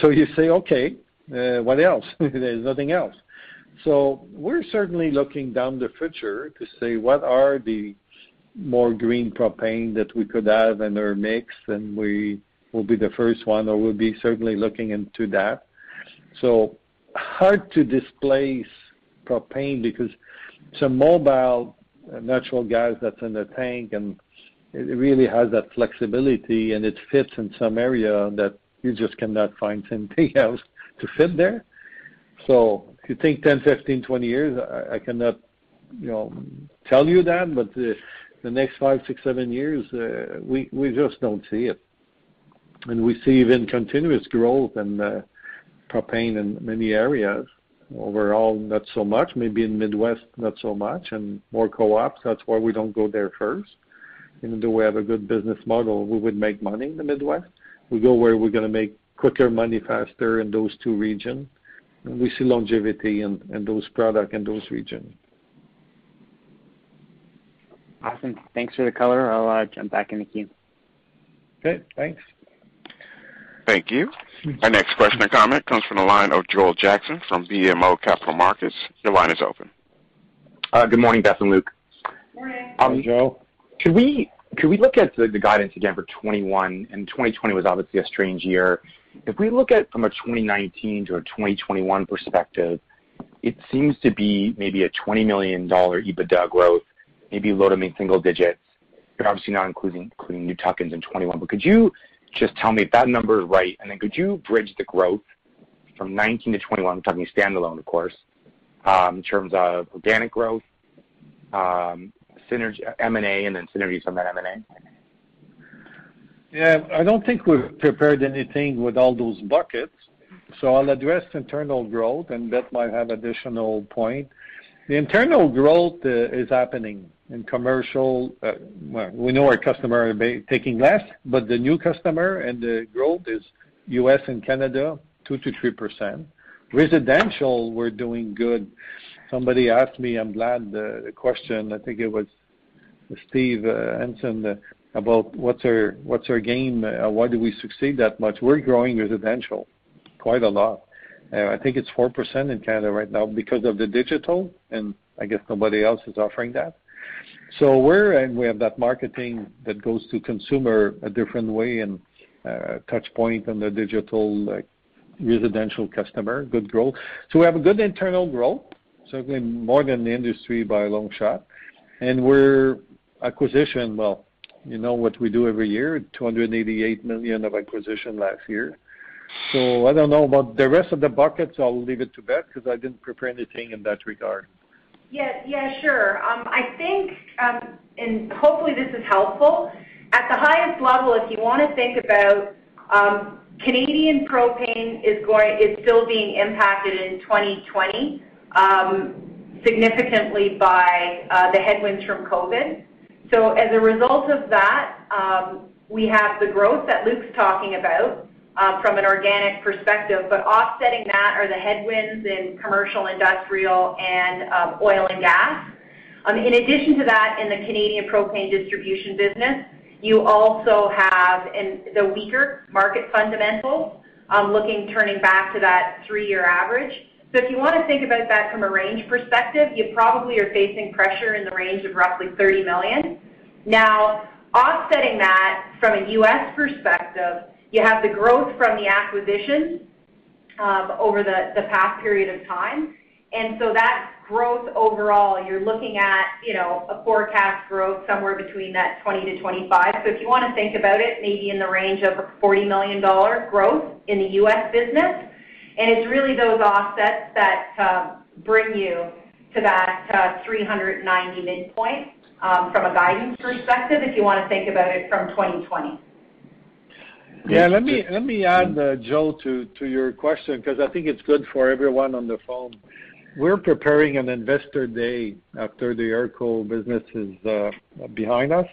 So you say, okay, uh, what else? There's nothing else. So We're certainly looking down the future to say what are the more green propane that we could have in our mix, and we will be the first one, or we'll be certainly looking into that. So Hard to displace propane because a mobile natural gas that's in the tank, and it really has that flexibility, and it fits in some area that you just cannot find anything else to fit there. So if you think 10, 15, 20 years, I, I cannot, you know, tell you that, but the, the next five, six, seven years, uh, we we just don't see it, and we see even continuous growth in uh, propane in many areas. Overall, not so much. Maybe in Midwest, not so much, and more co-ops. That's why we don't go there first. Even though we have a good business model, we would make money in the Midwest. We go where we're going to make quicker money faster in those two regions we see longevity in those products in those regions. Awesome. Thanks for the color. I'll uh, jump back in the queue. Okay, thanks. Thank you. Our next question or comment comes from the line of Joel Jackson from BMO Capital Markets. Your line is open. Uh, good morning, Beth and Luc. Morning. Um, Joe. Could we could we look at the guidance again for 2021? 2020 was obviously a strange year. If we look at from a 2019 to a 2021 perspective, it seems to be maybe a $20 million EBITDA growth, maybe low to mid-single digits. You're obviously not including new tuck-ins in 2021, but could you just tell me if that number is right? And then could you bridge the growth from 19 to 21, I'm talking standalone, of course, um, in terms of organic growth, um, synergy, M&A, and then synergies from that M&A? Yeah. I don't think we've prepared anything with all those buckets, so I'll address internal growth, and Beth might have additional point. The internal growth uh, is happening in commercial. Uh, well, we know our customer are taking less, but the new customer and the growth is U.S. and Canada, 2%-3%. Residential, we're doing good. Somebody asked me, I'm glad uh, the question, I think it was Steve uh, Hansen, uh, about what's our what's our game, uh, why do we succeed that much? We're growing residential quite a lot. I think it's 4% in Canada right now because of the digital, and I guess nobody else is offering that. So We have that marketing that goes to consumer a different way and touch point on the digital, residential customer, good growth. So we have a good internal growth, certainly more than the industry by a long shot. And we're acquisition, well, you know what we do every year, 288 million of acquisition last year. So I don't know about the rest of the buckets. I'll leave it to Beth because I didn't prepare anything in that regard. Yeah, sure. Um, I think, um, and hopefully this is helpful. At the highest level, if you wanna think about, um, Canadian propane is still being impacted in 2020, significantly by uh, the headwinds from COVID. So as a result of that, um, we have the growth that Luc's talking about, um, from an organic perspective. But offsetting that are the headwinds in commercial, industrial, and um, oil and gas. In addition to that, in the Canadian propane distribution business, you also have the weaker market fundamentals, looking turning back to that three-year average. So if you wanna think about that from a range perspective, you probably are facing pressure in the range of roughly 30 million. Now, offsetting that from a U.S. perspective, you have the growth from the acquisitions um, over the past period of time. And so that growth overall, you're looking at, you know, a forecast growth somewhere between that 20%-25%. If you wanna think about it, maybe in the range of 40 million dollar growth in the U.S. business. And it's really those offsets that um, bring you to that uh, 390 midpoint um, from a guidance perspective, if you wanna think about it from 2020. Yeah. Let me add, uh, Joe, to your question, because I think it's good for everyone on the phone. We're preparing an investor day after the ERCO business is uh, behind us.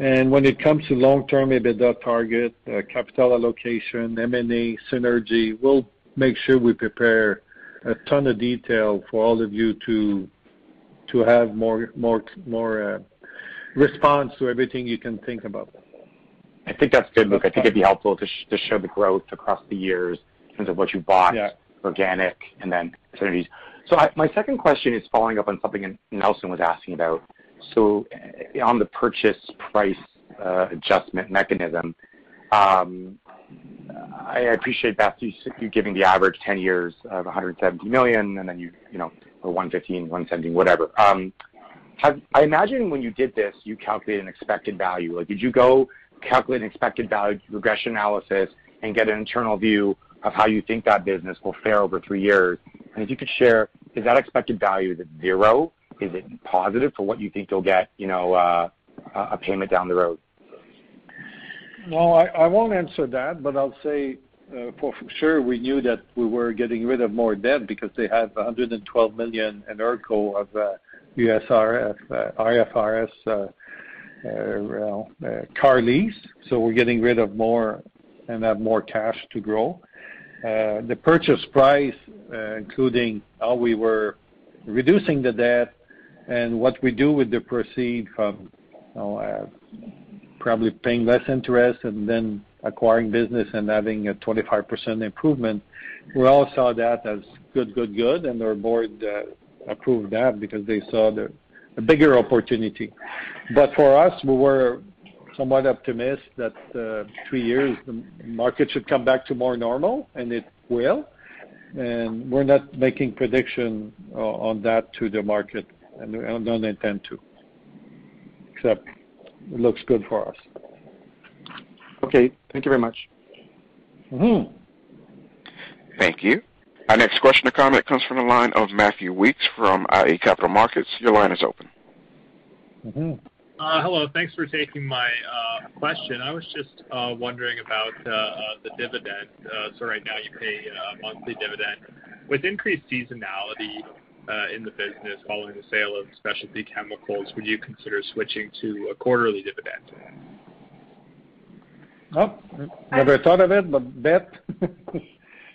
And when it comes to long-term EBITDA target, capital allocation, M&A, synergy, we'll make sure we prepare a ton of detail for all of you to to have more more more uh, response to everything you can think about. I think that's good, Luc. I think it'd be helpful to to show the growth across the years in terms of what you bought. Yeah. Organic and then synergies. So my second question is following up on something Nelson was asking about. So eh, on the purchase price uh, adjustment mechanism, um, I appreciate, Beth, you giving the average 10 years of 170 million, and then you know, or 115, 117, whatever. Um, I imagine when you did this, you calculated an expected value. Like, did you go calculate an expected value regression analysis and get an internal view of how you think that business will fare over three years? And if you could share, is that expected value, is it zero? Is it positive for what you think you'll get, you know, uh, a payment down the road? No, I I won't answer that, but I'll say, uh, for sure, we knew that we were getting rid of more debt because they have 112 million in ERCO of uh, USRF, uh, IFRS car lease. So We're getting rid of more and have more cash to grow. The purchase price, including how we were reducing the debt and what we do with the proceeds from, you know, probably paying less interest and then acquiring business and having a 25% improvement, we all saw that as good, good, good, and our board uh, approved that because they saw the bigger opportunity. But for us, we were somewhat optimistic that uh, three years, the market should come back to more normal, and it will. And we're not making prediction uh, on that to the market, and we don't intend to, except it looks good for us. Okay. Thank you very much. Mm-hmm. Thank you. Our next question or comment comes from the line of Matthew Weekes from iA Capital Markets. Your line is open. Mm-hmm. Uh, hello. Thanks for taking my uh, question. I was just uh, wondering about the dividend. So Right now you pay a monthly dividend. With increased seasonality in the business following the sale of specialty chemicals, would you consider switching to a quarterly dividend? Oh, never thought of it, but Beth?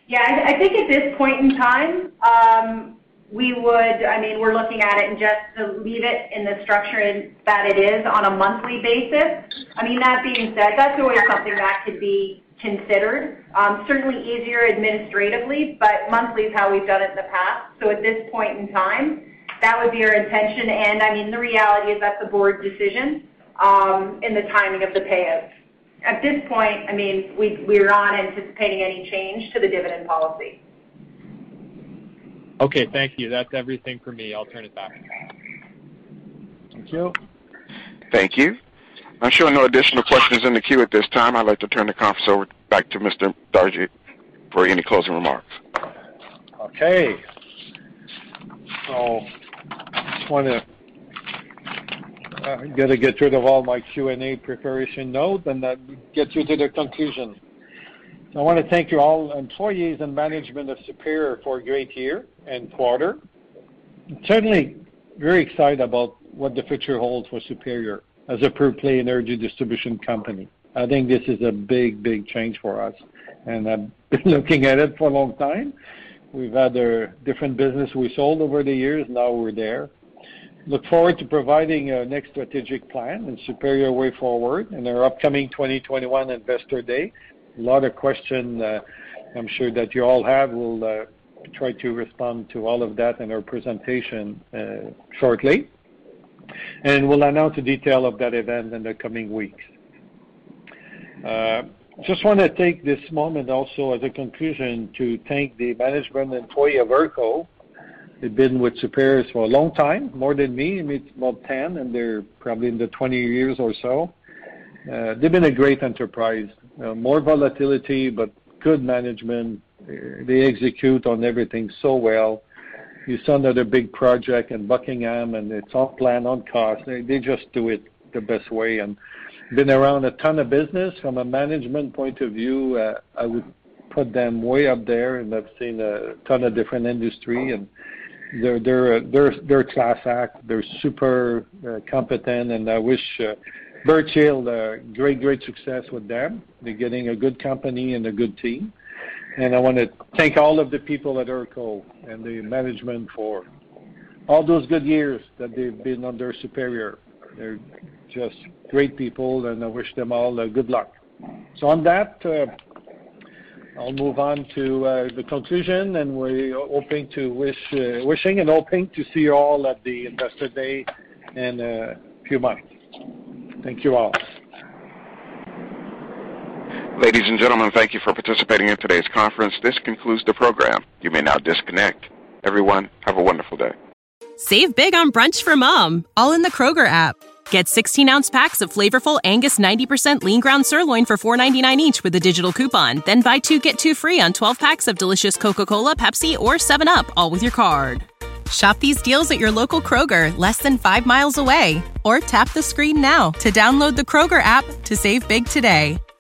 Yeah, I think at this point in time, um, we would, I mean, we're looking at it and just to leave it in the structure that it is on a monthly basis. I mean, that being said, that's always something that could be considered. Um, certainly easier administratively, but monthly is how we've done it in the past. So at this point in time, that would be our intention. And I mean, the reality is that's a board decision um, in the timing of the payout. At this point, I mean, we, we're not anticipating any change to the dividend policy. Okay, thank you. That's everything for me. I'll turn it back. Thank you. Thank you. I'm showing no additional questions in the queue at this time. I'd like to turn the conference over back to Mr. Dargy for any closing remarks. Okay. So, just want to uh, got to get rid of all my Q&A preparation notes and get you to the conclusion. So I want to thank you all, employees and management of Superior, for a great year and quarter. I'm Certainly very excited about what the future holds for Superior as a pure-play energy distribution company. I think this is a big, big change for us, and I've been looking at it for a long time. We've had a different business we sold over the years. Now we're there. Look forward to providing a next strategic plan and Superior way forward in our upcoming 2021 Investor Day, a lot of questions uh, I'm sure that you all have. We'll uh, try to respond to all of that in our presentation uh, shortly. And We'll announce the detail of that event in the coming weeks. Just want to take this moment also as a conclusion to thank the management employee of ERCO. They've been with Superior for a long time, more than me. I mean, It's about 10, and they're probably in the 20 years or so. They've been a great enterprise. Uh, more volatility, but good management. They execute on everything so well. You saw another big project in Buckingham, and it's all planned on cost. They just do it the best way. And Been around a ton of business. From a management point of view, uh, I would put them way up there, and I've seen a ton of different industry, and they're they're they're they're class act. They're super uh, competent, and I wish Birch Hill, uh, great, great success with them. They're getting a good company and a good team. And I want to thank all of the people at ERCO and the management for all those good years that they've been under Superior. They're just great people, and I wish them all uh, good luck. So on that, uh, I'll move on to uh, the conclusion, and we're hoping to wish, wishing and hoping to see you all at the Investor Day in a few months. Thank you all. Ladies and gentlemen, thank you for participating in today's conference. This concludes the program. You may now disconnect. Everyone, have a wonderful day. Save big on brunch for mom, all in the Kroger app. Get 16 ounce packs of flavorful Angus 90% lean ground sirloin for $4.99 each with a digital coupon. Then buy two get two free on 12 packs of delicious Coca Cola, Pepsi, or 7UP, all with your card. Shop these deals at your local Kroger, less than five miles away. Or tap the screen now to download the Kroger app to save big today.